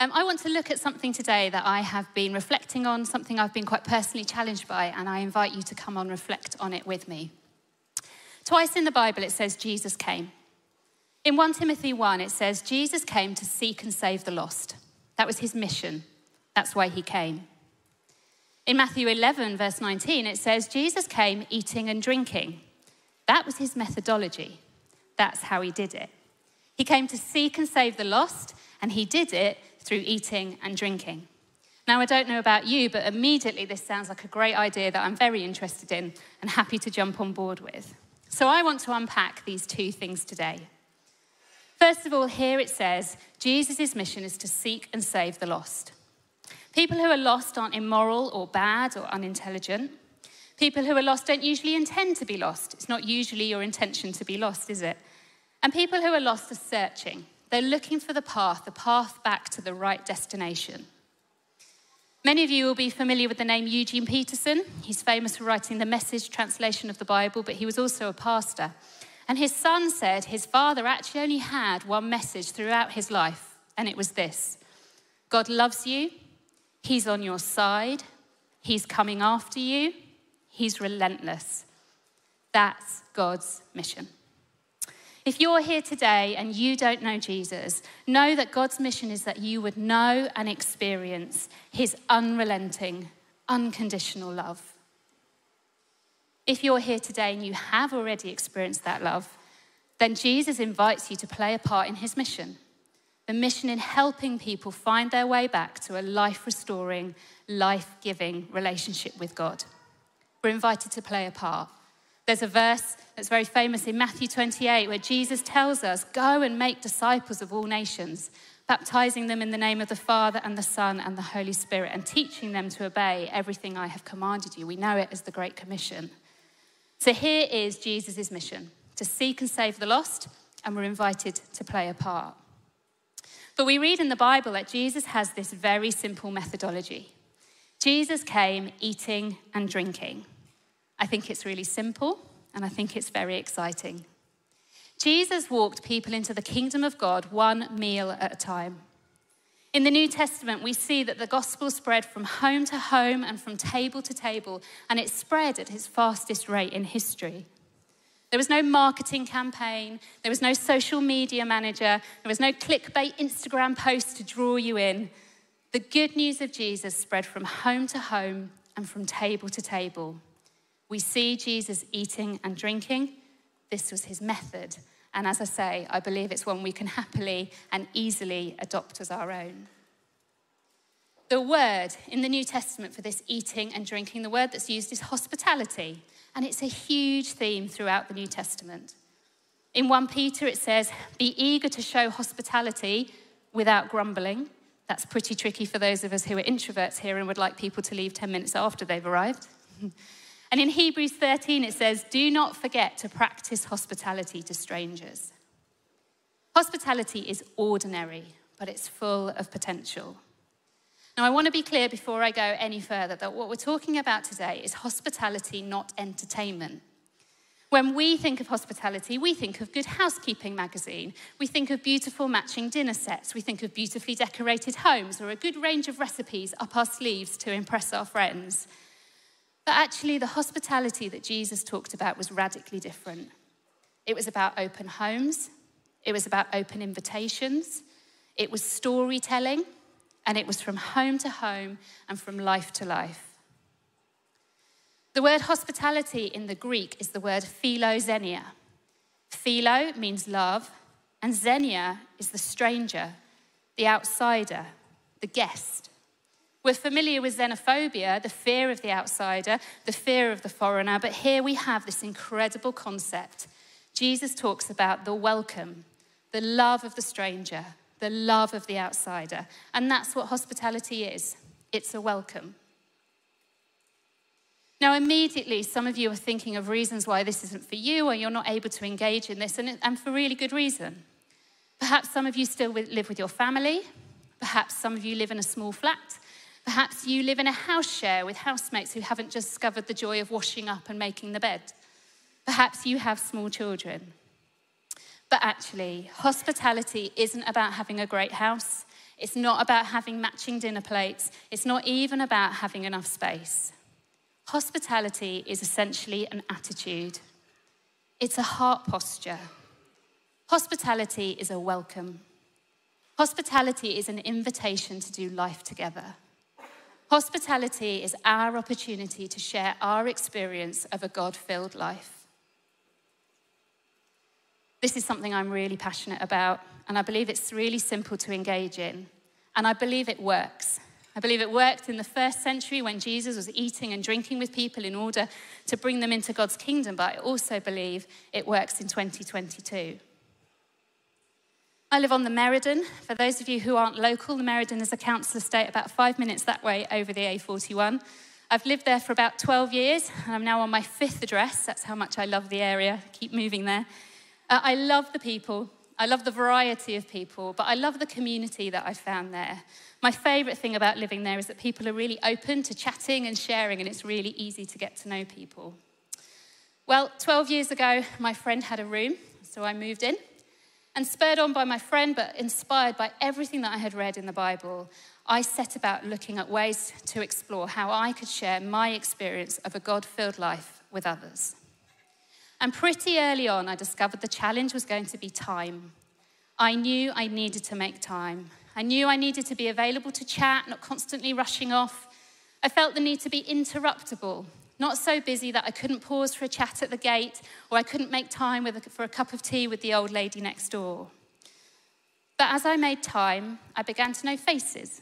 Um, I want to look at something today that I have been reflecting on, something I've been quite personally challenged by, and I invite you to come on reflect on it with me. Twice in the Bible it says Jesus came. In 1 Timothy 1, it says Jesus came to seek and save the lost. That was his mission. That's why he came. In Matthew 11, verse 19, it says Jesus came eating and drinking. That was his methodology. That's how he did it. He came to seek and save the lost, and he did it through eating and drinking. Now, I don't know about you, but immediately this sounds like a great idea that I'm very interested in and happy to jump on board with. So I want to unpack these two things today. First of all, here it says Jesus' mission is to seek and save the lost. People who are lost aren't immoral or bad or unintelligent. People who are lost don't usually intend to be lost. It's not usually your intention to be lost, is it? And people who are lost are searching. They're looking for the path, the path back to the right destination. Many of you will be familiar with the name Eugene Peterson. He's famous for writing the message translation of the Bible, but he was also a pastor. And his son said his father actually only had one message throughout his life, and it was this God loves you, He's on your side, He's coming after you, He's relentless. That's God's mission. If you're here today and you don't know Jesus, know that God's mission is that you would know and experience his unrelenting, unconditional love. If you're here today and you have already experienced that love, then Jesus invites you to play a part in his mission. The mission in helping people find their way back to a life restoring, life giving relationship with God. We're invited to play a part. There's a verse that's very famous in Matthew 28 where Jesus tells us, Go and make disciples of all nations, baptizing them in the name of the Father and the Son and the Holy Spirit, and teaching them to obey everything I have commanded you. We know it as the Great Commission. So here is Jesus' mission to seek and save the lost, and we're invited to play a part. But we read in the Bible that Jesus has this very simple methodology. Jesus came eating and drinking. I think it's really simple and I think it's very exciting. Jesus walked people into the kingdom of God one meal at a time. In the New Testament, we see that the gospel spread from home to home and from table to table, and it spread at its fastest rate in history. There was no marketing campaign, there was no social media manager, there was no clickbait Instagram post to draw you in. The good news of Jesus spread from home to home and from table to table. We see Jesus eating and drinking. This was his method. And as I say, I believe it's one we can happily and easily adopt as our own. The word in the New Testament for this eating and drinking, the word that's used is hospitality. And it's a huge theme throughout the New Testament. In 1 Peter, it says, Be eager to show hospitality without grumbling. That's pretty tricky for those of us who are introverts here and would like people to leave 10 minutes after they've arrived. And in Hebrews 13, it says, Do not forget to practice hospitality to strangers. Hospitality is ordinary, but it's full of potential. Now, I want to be clear before I go any further that what we're talking about today is hospitality, not entertainment. When we think of hospitality, we think of Good Housekeeping magazine. We think of beautiful matching dinner sets. We think of beautifully decorated homes or a good range of recipes up our sleeves to impress our friends. But actually, the hospitality that Jesus talked about was radically different. It was about open homes, it was about open invitations, it was storytelling, and it was from home to home and from life to life. The word hospitality in the Greek is the word philoxenia. Philo means love, and xenia is the stranger, the outsider, the guest. We're familiar with xenophobia, the fear of the outsider, the fear of the foreigner, but here we have this incredible concept. Jesus talks about the welcome, the love of the stranger, the love of the outsider. And that's what hospitality is it's a welcome. Now, immediately, some of you are thinking of reasons why this isn't for you or you're not able to engage in this, and, and for really good reason. Perhaps some of you still live with your family. Perhaps some of you live in a small flat. Perhaps you live in a house share with housemates who haven't just discovered the joy of washing up and making the bed. Perhaps you have small children. But actually, hospitality isn't about having a great house. It's not about having matching dinner plates. It's not even about having enough space. Hospitality is essentially an attitude, it's a heart posture. Hospitality is a welcome. Hospitality is an invitation to do life together. Hospitality is our opportunity to share our experience of a God filled life. This is something I'm really passionate about, and I believe it's really simple to engage in. And I believe it works. I believe it worked in the first century when Jesus was eating and drinking with people in order to bring them into God's kingdom, but I also believe it works in 2022. I live on the Meriden. For those of you who aren't local, the Meriden is a council estate about five minutes that way over the A41. I've lived there for about 12 years, and I'm now on my fifth address. That's how much I love the area. I keep moving there. Uh, I love the people. I love the variety of people, but I love the community that I found there. My favourite thing about living there is that people are really open to chatting and sharing, and it's really easy to get to know people. Well, 12 years ago, my friend had a room, so I moved in. And spurred on by my friend, but inspired by everything that I had read in the Bible, I set about looking at ways to explore how I could share my experience of a God filled life with others. And pretty early on, I discovered the challenge was going to be time. I knew I needed to make time. I knew I needed to be available to chat, not constantly rushing off. I felt the need to be interruptible, not so busy that I couldn't pause for a chat at the gate or I couldn't make time a, for a cup of tea with the old lady next door. But as I made time, I began to know faces.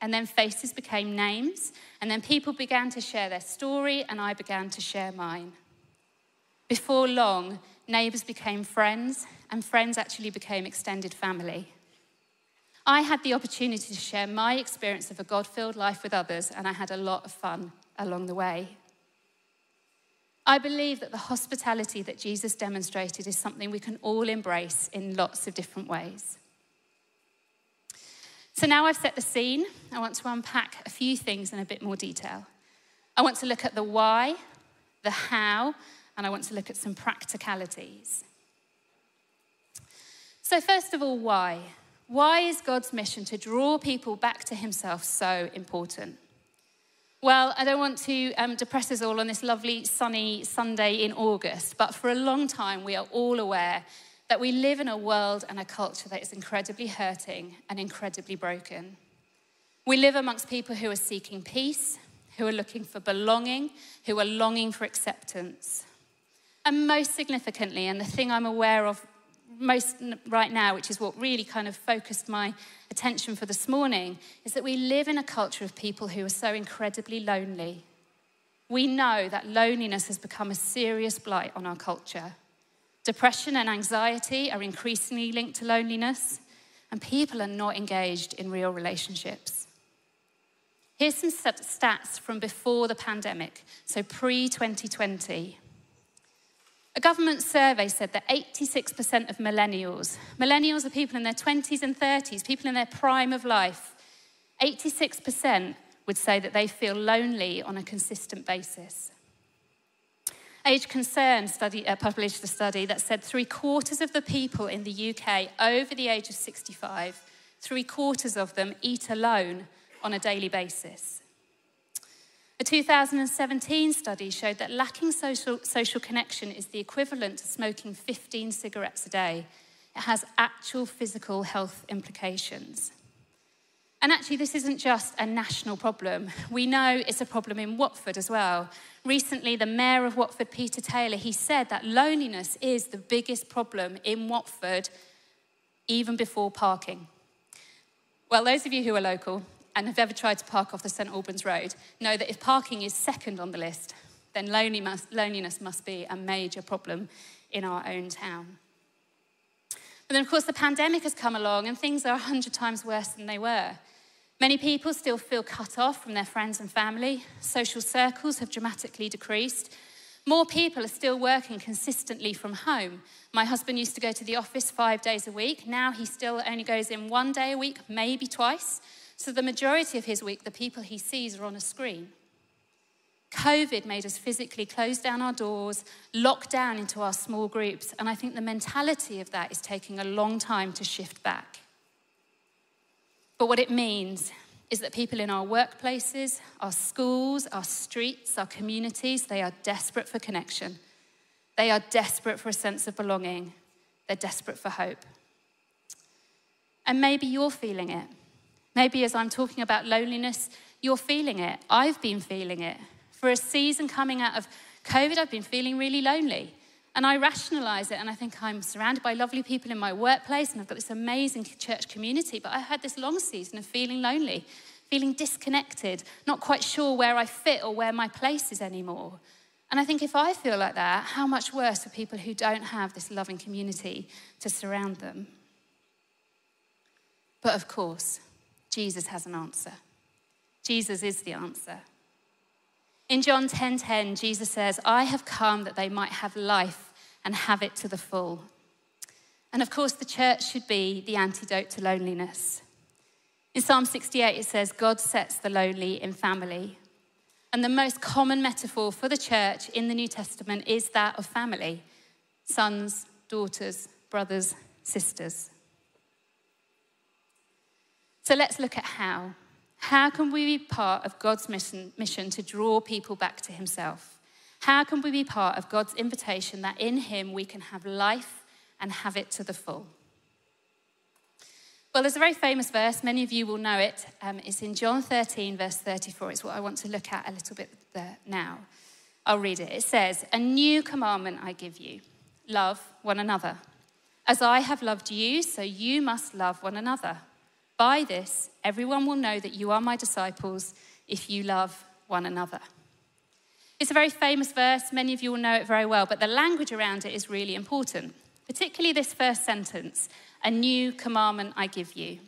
And then faces became names, and then people began to share their story, and I began to share mine. Before long, neighbours became friends, and friends actually became extended family. I had the opportunity to share my experience of a God filled life with others, and I had a lot of fun along the way. I believe that the hospitality that Jesus demonstrated is something we can all embrace in lots of different ways. So now I've set the scene, I want to unpack a few things in a bit more detail. I want to look at the why, the how, and I want to look at some practicalities. So, first of all, why? Why is God's mission to draw people back to Himself so important? Well, I don't want to um, depress us all on this lovely sunny Sunday in August, but for a long time we are all aware that we live in a world and a culture that is incredibly hurting and incredibly broken. We live amongst people who are seeking peace, who are looking for belonging, who are longing for acceptance. And most significantly, and the thing I'm aware of most right now, which is what really kind of focused my attention for this morning, is that we live in a culture of people who are so incredibly lonely. We know that loneliness has become a serious blight on our culture. Depression and anxiety are increasingly linked to loneliness, and people are not engaged in real relationships. Here's some stats from before the pandemic, so pre 2020. A government survey said that 86% of millennials, millennials are people in their 20s and 30s, people in their prime of life, 86% would say that they feel lonely on a consistent basis. Age Concern study, uh, published a study that said three quarters of the people in the UK over the age of 65, three quarters of them eat alone on a daily basis. A 2017 study showed that lacking social, social connection is the equivalent to smoking 15 cigarettes a day. It has actual physical health implications. And actually, this isn't just a national problem. We know it's a problem in Watford as well. Recently, the mayor of Watford, Peter Taylor, he said that loneliness is the biggest problem in Watford, even before parking. Well, those of you who are local, and have ever tried to park off the St Albans Road know that if parking is second on the list, then loneliness must be a major problem in our own town. But then, of course, the pandemic has come along and things are 100 times worse than they were. Many people still feel cut off from their friends and family. Social circles have dramatically decreased. More people are still working consistently from home. My husband used to go to the office five days a week. Now he still only goes in one day a week, maybe twice. So the majority of his week, the people he sees are on a screen. COVID made us physically close down our doors, lock down into our small groups, and I think the mentality of that is taking a long time to shift back. But what it means is that people in our workplaces, our schools, our streets, our communities, they are desperate for connection. They are desperate for a sense of belonging. They're desperate for hope. And maybe you're feeling it. Maybe as I'm talking about loneliness, you're feeling it. I've been feeling it. For a season coming out of COVID, I've been feeling really lonely. And I rationalize it and I think I'm surrounded by lovely people in my workplace and I've got this amazing church community. But I had this long season of feeling lonely, feeling disconnected, not quite sure where I fit or where my place is anymore. And I think if I feel like that, how much worse for people who don't have this loving community to surround them? But of course, Jesus has an answer. Jesus is the answer. In John 10:10, 10, 10, Jesus says, "I have come that they might have life and have it to the full." And of course, the church should be the antidote to loneliness. In Psalm 68, it says, God sets the lonely in family. And the most common metaphor for the church in the New Testament is that of family sons, daughters, brothers, sisters. So let's look at how. How can we be part of God's mission, mission to draw people back to Himself? How can we be part of God's invitation that in Him we can have life and have it to the full? Well, there's a very famous verse, many of you will know it. Um, it's in John 13, verse 34. It's what I want to look at a little bit now. I'll read it. It says, A new commandment I give you love one another. As I have loved you, so you must love one another. By this, everyone will know that you are my disciples if you love one another. It's a very famous verse. Many of you will know it very well, but the language around it is really important, particularly this first sentence A new commandment I give you.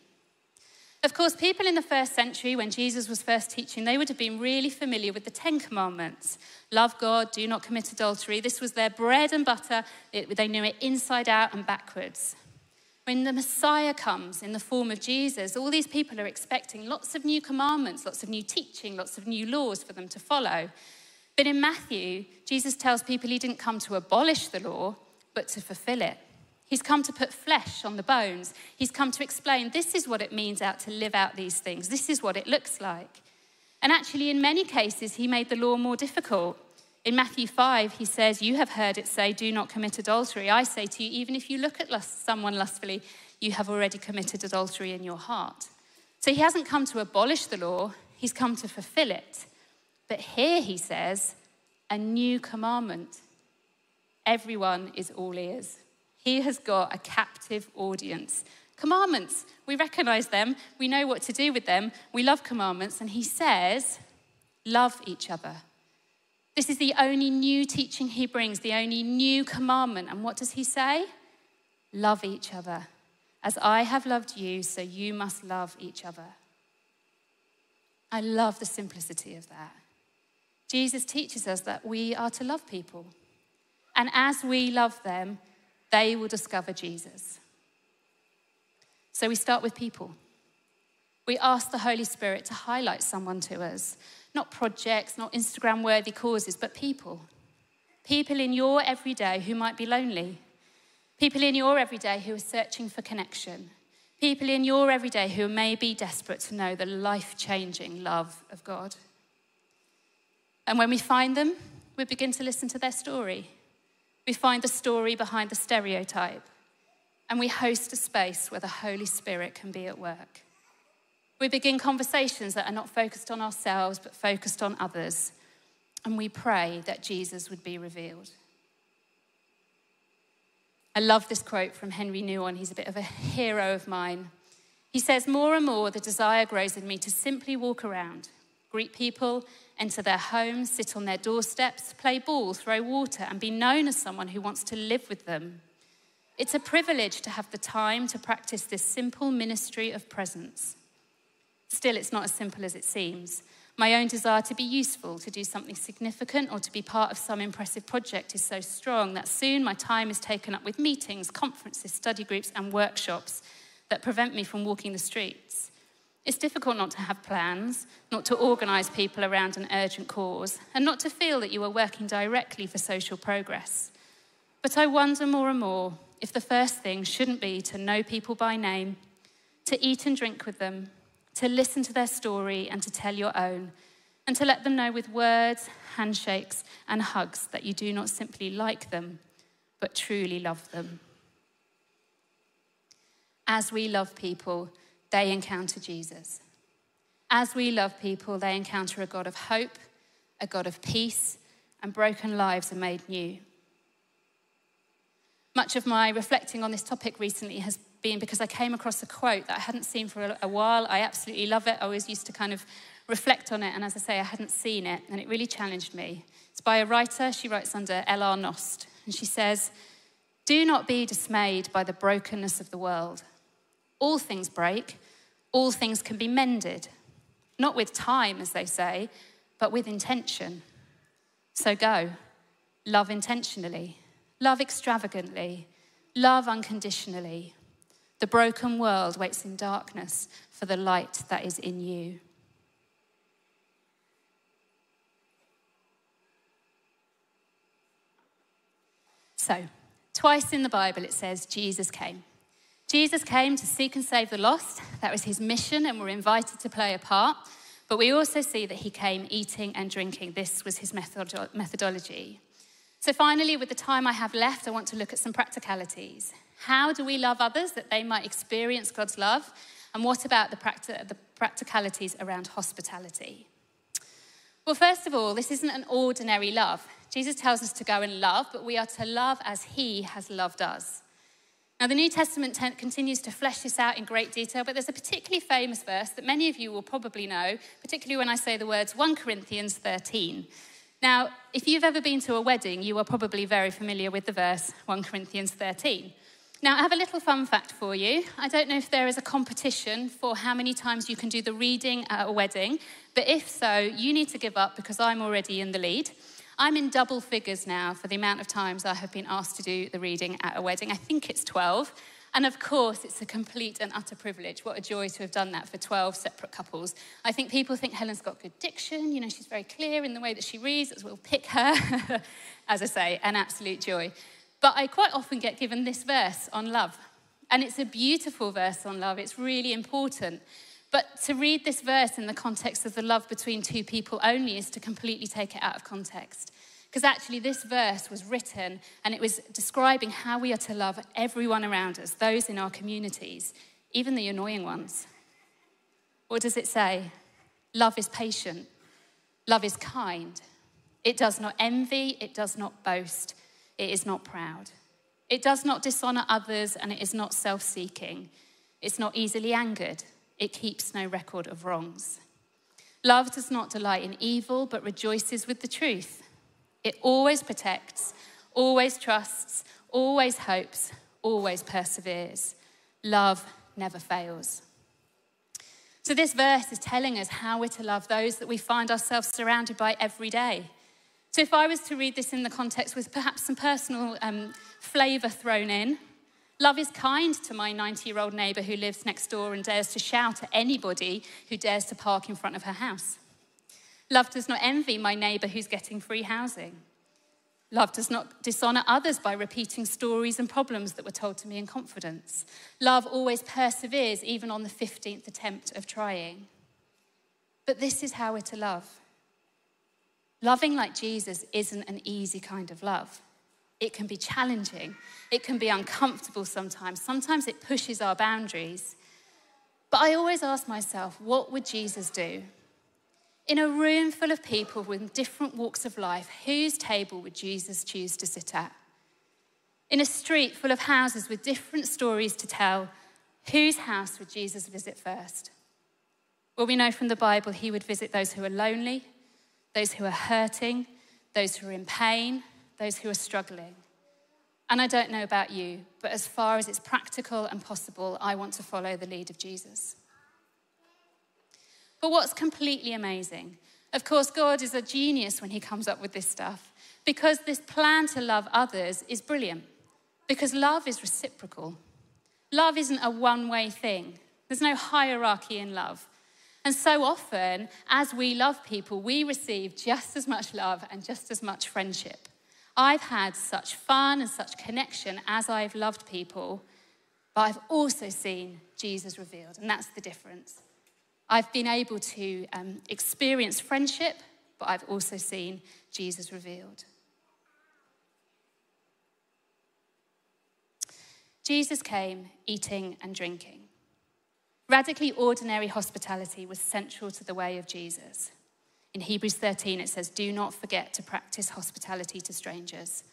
Of course, people in the first century, when Jesus was first teaching, they would have been really familiar with the Ten Commandments love God, do not commit adultery. This was their bread and butter. they knew it inside out and backwards. When the Messiah comes in the form of Jesus, all these people are expecting lots of new commandments, lots of new teaching, lots of new laws for them to follow. But in Matthew, Jesus tells people he didn't come to abolish the law, but to fulfill it. He's come to put flesh on the bones. He's come to explain this is what it means out to live out these things. This is what it looks like. And actually, in many cases, he made the law more difficult. In Matthew 5, he says, You have heard it say, Do not commit adultery. I say to you, even if you look at lust, someone lustfully, you have already committed adultery in your heart. So he hasn't come to abolish the law, he's come to fulfill it. But here he says, A new commandment. Everyone is all ears. He has got a captive audience. Commandments, we recognize them, we know what to do with them, we love commandments, and he says, Love each other. This is the only new teaching he brings, the only new commandment. And what does he say? Love each other. As I have loved you, so you must love each other. I love the simplicity of that. Jesus teaches us that we are to love people. And as we love them, they will discover Jesus. So we start with people. We ask the Holy Spirit to highlight someone to us not projects, not Instagram worthy causes, but people. People in your everyday who might be lonely. People in your everyday who are searching for connection. People in your everyday who may be desperate to know the life changing love of God. And when we find them, we begin to listen to their story. We find the story behind the stereotype. And we host a space where the Holy Spirit can be at work. We begin conversations that are not focused on ourselves, but focused on others. And we pray that Jesus would be revealed. I love this quote from Henri Nouwen. He's a bit of a hero of mine. He says, More and more, the desire grows in me to simply walk around, greet people, enter their homes, sit on their doorsteps, play ball, throw water, and be known as someone who wants to live with them. It's a privilege to have the time to practice this simple ministry of presence. Still, it's not as simple as it seems. My own desire to be useful, to do something significant, or to be part of some impressive project is so strong that soon my time is taken up with meetings, conferences, study groups, and workshops that prevent me from walking the streets. It's difficult not to have plans, not to organise people around an urgent cause, and not to feel that you are working directly for social progress. But I wonder more and more if the first thing shouldn't be to know people by name, to eat and drink with them, to listen to their story and to tell your own, and to let them know with words, handshakes, and hugs that you do not simply like them, but truly love them. As we love people, they encounter Jesus. As we love people, they encounter a God of hope, a God of peace, and broken lives are made new. Much of my reflecting on this topic recently has been because I came across a quote that I hadn't seen for a, while. I absolutely love it. I always used to kind of reflect on it, and as I say, I hadn't seen it, and it really challenged me. It's by a writer, she writes under L.R. Knost, and she says, Do not be dismayed by the brokenness of the world. All things break, all things can be mended, not with time, as they say, but with intention. So go, love intentionally, love extravagantly, love unconditionally. The broken world waits in darkness for the light that is in you. So, twice in the Bible it says Jesus came. Jesus came to seek and save the lost. That was his mission, and we're invited to play a part. But we also see that he came eating and drinking. This was his methodology. So, finally, with the time I have left, I want to look at some practicalities. How do we love others that they might experience God's love? And what about the, practi- the practicalities around hospitality? Well, first of all, this isn't an ordinary love. Jesus tells us to go and love, but we are to love as he has loved us. Now, the New Testament t- continues to flesh this out in great detail, but there's a particularly famous verse that many of you will probably know, particularly when I say the words 1 Corinthians 13. Now, if you've ever been to a wedding, you are probably very familiar with the verse 1 Corinthians 13. Now, I have a little fun fact for you. I don't know if there is a competition for how many times you can do the reading at a wedding, but if so, you need to give up because I'm already in the lead. I'm in double figures now for the amount of times I have been asked to do the reading at a wedding. I think it's 12. And of course, it's a complete and utter privilege. What a joy to have done that for 12 separate couples. I think people think Helen's got good diction. You know, she's very clear in the way that she reads, as we'll pick her. as I say, an absolute joy. But I quite often get given this verse on love. And it's a beautiful verse on love. It's really important. But to read this verse in the context of the love between two people only is to completely take it out of context. Because actually, this verse was written and it was describing how we are to love everyone around us, those in our communities, even the annoying ones. What does it say? Love is patient, love is kind. It does not envy, it does not boast, it is not proud. It does not dishonor others and it is not self seeking. It's not easily angered. It keeps no record of wrongs. Love does not delight in evil, but rejoices with the truth. It always protects, always trusts, always hopes, always perseveres. Love never fails. So, this verse is telling us how we're to love those that we find ourselves surrounded by every day. So, if I was to read this in the context with perhaps some personal um, flavour thrown in, love is kind to my 90 year old neighbour who lives next door and dares to shout at anybody who dares to park in front of her house. Love does not envy my neighbour who's getting free housing. Love does not dishonour others by repeating stories and problems that were told to me in confidence. Love always perseveres, even on the 15th attempt of trying. But this is how we're to love. Loving like Jesus isn't an easy kind of love. It can be challenging, it can be uncomfortable sometimes. Sometimes it pushes our boundaries. But I always ask myself, what would Jesus do? In a room full of people with different walks of life, whose table would Jesus choose to sit at? In a street full of houses with different stories to tell, whose house would Jesus visit first? Well, we know from the Bible he would visit those who are lonely, those who are hurting, those who are in pain, those who are struggling. And I don't know about you, but as far as it's practical and possible, I want to follow the lead of Jesus. But what's completely amazing, of course, God is a genius when he comes up with this stuff, because this plan to love others is brilliant, because love is reciprocal. Love isn't a one way thing, there's no hierarchy in love. And so often, as we love people, we receive just as much love and just as much friendship. I've had such fun and such connection as I've loved people, but I've also seen Jesus revealed, and that's the difference. I've been able to um, experience friendship, but I've also seen Jesus revealed. Jesus came eating and drinking. Radically ordinary hospitality was central to the way of Jesus. In Hebrews 13, it says, Do not forget to practice hospitality to strangers.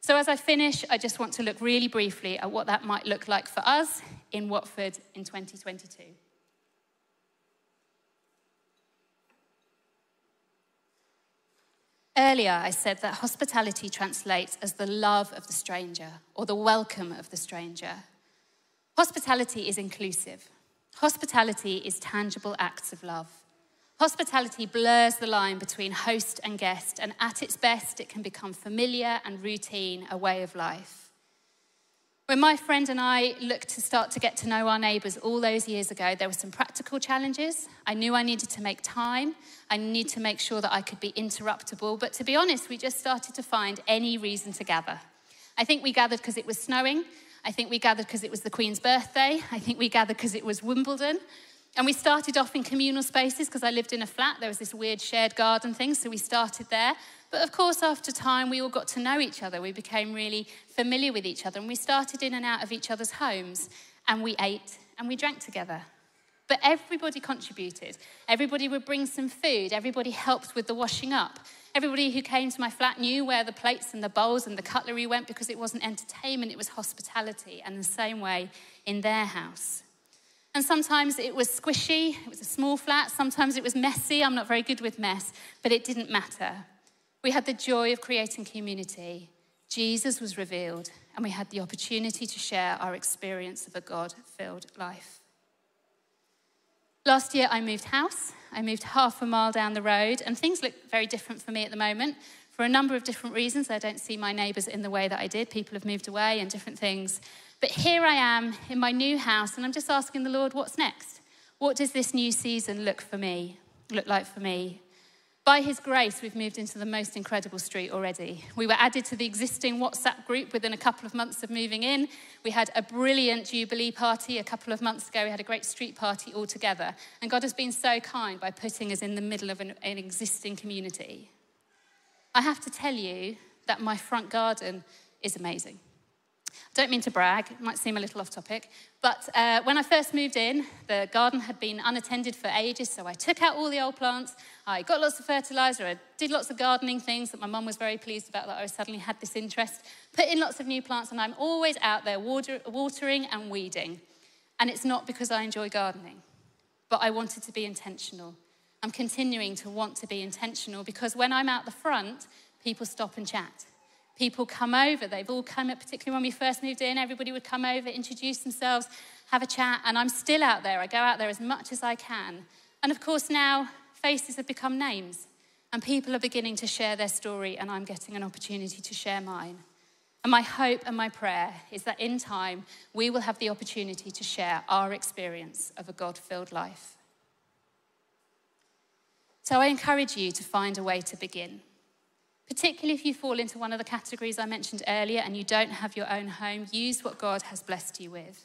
So, as I finish, I just want to look really briefly at what that might look like for us in Watford in 2022. Earlier, I said that hospitality translates as the love of the stranger or the welcome of the stranger. Hospitality is inclusive, hospitality is tangible acts of love. Hospitality blurs the line between host and guest, and at its best, it can become familiar and routine, a way of life. When my friend and I looked to start to get to know our neighbours all those years ago, there were some practical challenges. I knew I needed to make time. I needed to make sure that I could be interruptible. But to be honest, we just started to find any reason to gather. I think we gathered because it was snowing. I think we gathered because it was the Queen's birthday. I think we gathered because it was Wimbledon. And we started off in communal spaces because I lived in a flat. There was this weird shared garden thing, so we started there. But of course, after time, we all got to know each other. We became really familiar with each other, and we started in and out of each other's homes, and we ate and we drank together. But everybody contributed. Everybody would bring some food, everybody helped with the washing up. Everybody who came to my flat knew where the plates and the bowls and the cutlery went because it wasn't entertainment, it was hospitality, and the same way in their house. And sometimes it was squishy, it was a small flat, sometimes it was messy. I'm not very good with mess, but it didn't matter. We had the joy of creating community. Jesus was revealed, and we had the opportunity to share our experience of a God filled life. Last year, I moved house. I moved half a mile down the road, and things look very different for me at the moment for a number of different reasons. I don't see my neighbours in the way that I did. People have moved away and different things. But here I am in my new house, and I'm just asking the Lord, what's next? What does this new season look for me? Look like for me? By His grace, we've moved into the most incredible street already. We were added to the existing WhatsApp group within a couple of months of moving in. We had a brilliant Jubilee party a couple of months ago. We had a great street party all together. And God has been so kind by putting us in the middle of an, an existing community. I have to tell you that my front garden is amazing. Don't mean to brag, it might seem a little off topic, but uh, when I first moved in, the garden had been unattended for ages, so I took out all the old plants, I got lots of fertilizer, I did lots of gardening things that my mum was very pleased about that I suddenly had this interest, put in lots of new plants, and I'm always out there water, watering and weeding. And it's not because I enjoy gardening, but I wanted to be intentional. I'm continuing to want to be intentional because when I'm out the front, people stop and chat people come over. They've all come, particularly when we first moved in, everybody would come over, introduce themselves, have a chat, and I'm still out there. I go out there as much as I can. And of course, now faces have become names, and people are beginning to share their story, and I'm getting an opportunity to share mine. And my hope and my prayer is that in time, we will have the opportunity to share our experience of a God filled life. So I encourage you to find a way to begin particularly if you fall into one of the categories I mentioned earlier and you don't have your own home, use what God has blessed you with.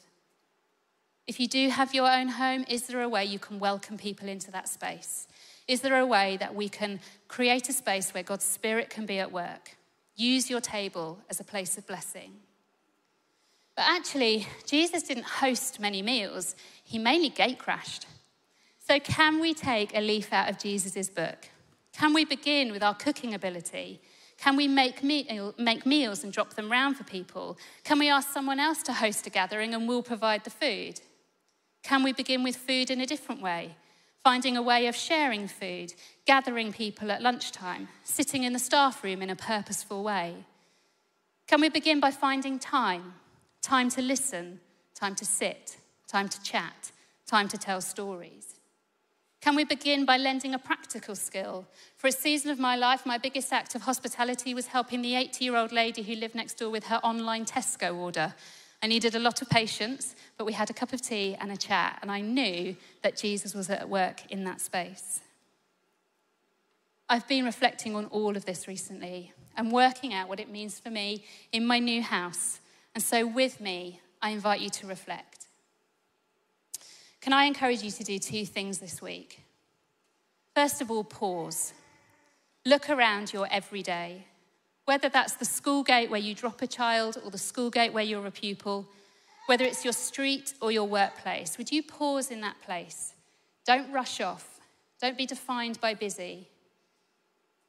If you do have your own home, is there a way you can welcome people into that space? Is there a way that we can create a space where God's Spirit can be at work? Use your table as a place of blessing. But actually, Jesus didn't host many meals, he mainly gate crashed. So, can we take a leaf out of Jesus' book? Can we begin with our cooking ability? Can we make, make meals and drop them round for people? Can we ask someone else to host a gathering and we'll provide the food? Can we begin with food in a different way? Finding a way of sharing food, gathering people at lunchtime, sitting in the staff room in a purposeful way? Can we begin by finding time? Time to listen, time to sit, time to chat, time to tell stories? Can we begin by lending a practical skill? For a season of my life, my biggest act of hospitality was helping the 80 year old lady who lived next door with her online Tesco order. I needed a lot of patience, but we had a cup of tea and a chat, and I knew that Jesus was at work in that space. I've been reflecting on all of this recently and working out what it means for me in my new house. And so, with me, I invite you to reflect. Can I encourage you to do two things this week? First of all, pause. Look around your everyday. Whether that's the school gate where you drop a child or the school gate where you're a pupil, whether it's your street or your workplace, would you pause in that place? Don't rush off. Don't be defined by busy.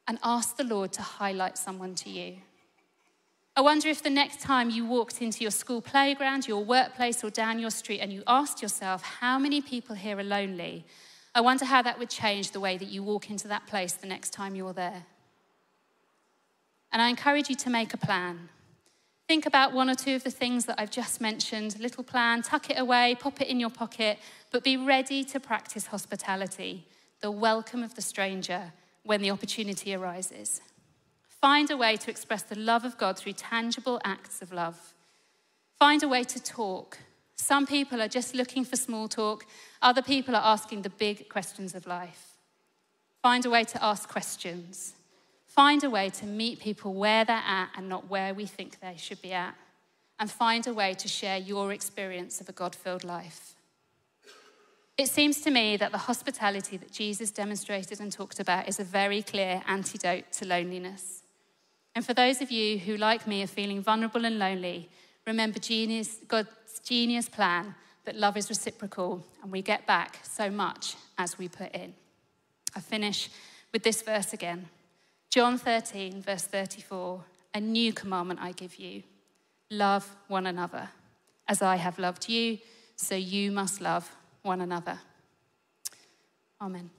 And ask the Lord to highlight someone to you. I wonder if the next time you walked into your school playground, your workplace, or down your street and you asked yourself, how many people here are lonely? I wonder how that would change the way that you walk into that place the next time you're there. And I encourage you to make a plan. Think about one or two of the things that I've just mentioned. Little plan, tuck it away, pop it in your pocket, but be ready to practice hospitality, the welcome of the stranger when the opportunity arises. Find a way to express the love of God through tangible acts of love. Find a way to talk. Some people are just looking for small talk, other people are asking the big questions of life. Find a way to ask questions. Find a way to meet people where they're at and not where we think they should be at. And find a way to share your experience of a God filled life. It seems to me that the hospitality that Jesus demonstrated and talked about is a very clear antidote to loneliness. And for those of you who, like me, are feeling vulnerable and lonely, remember genius, God's genius plan that love is reciprocal and we get back so much as we put in. I finish with this verse again. John 13, verse 34 A new commandment I give you love one another. As I have loved you, so you must love one another. Amen.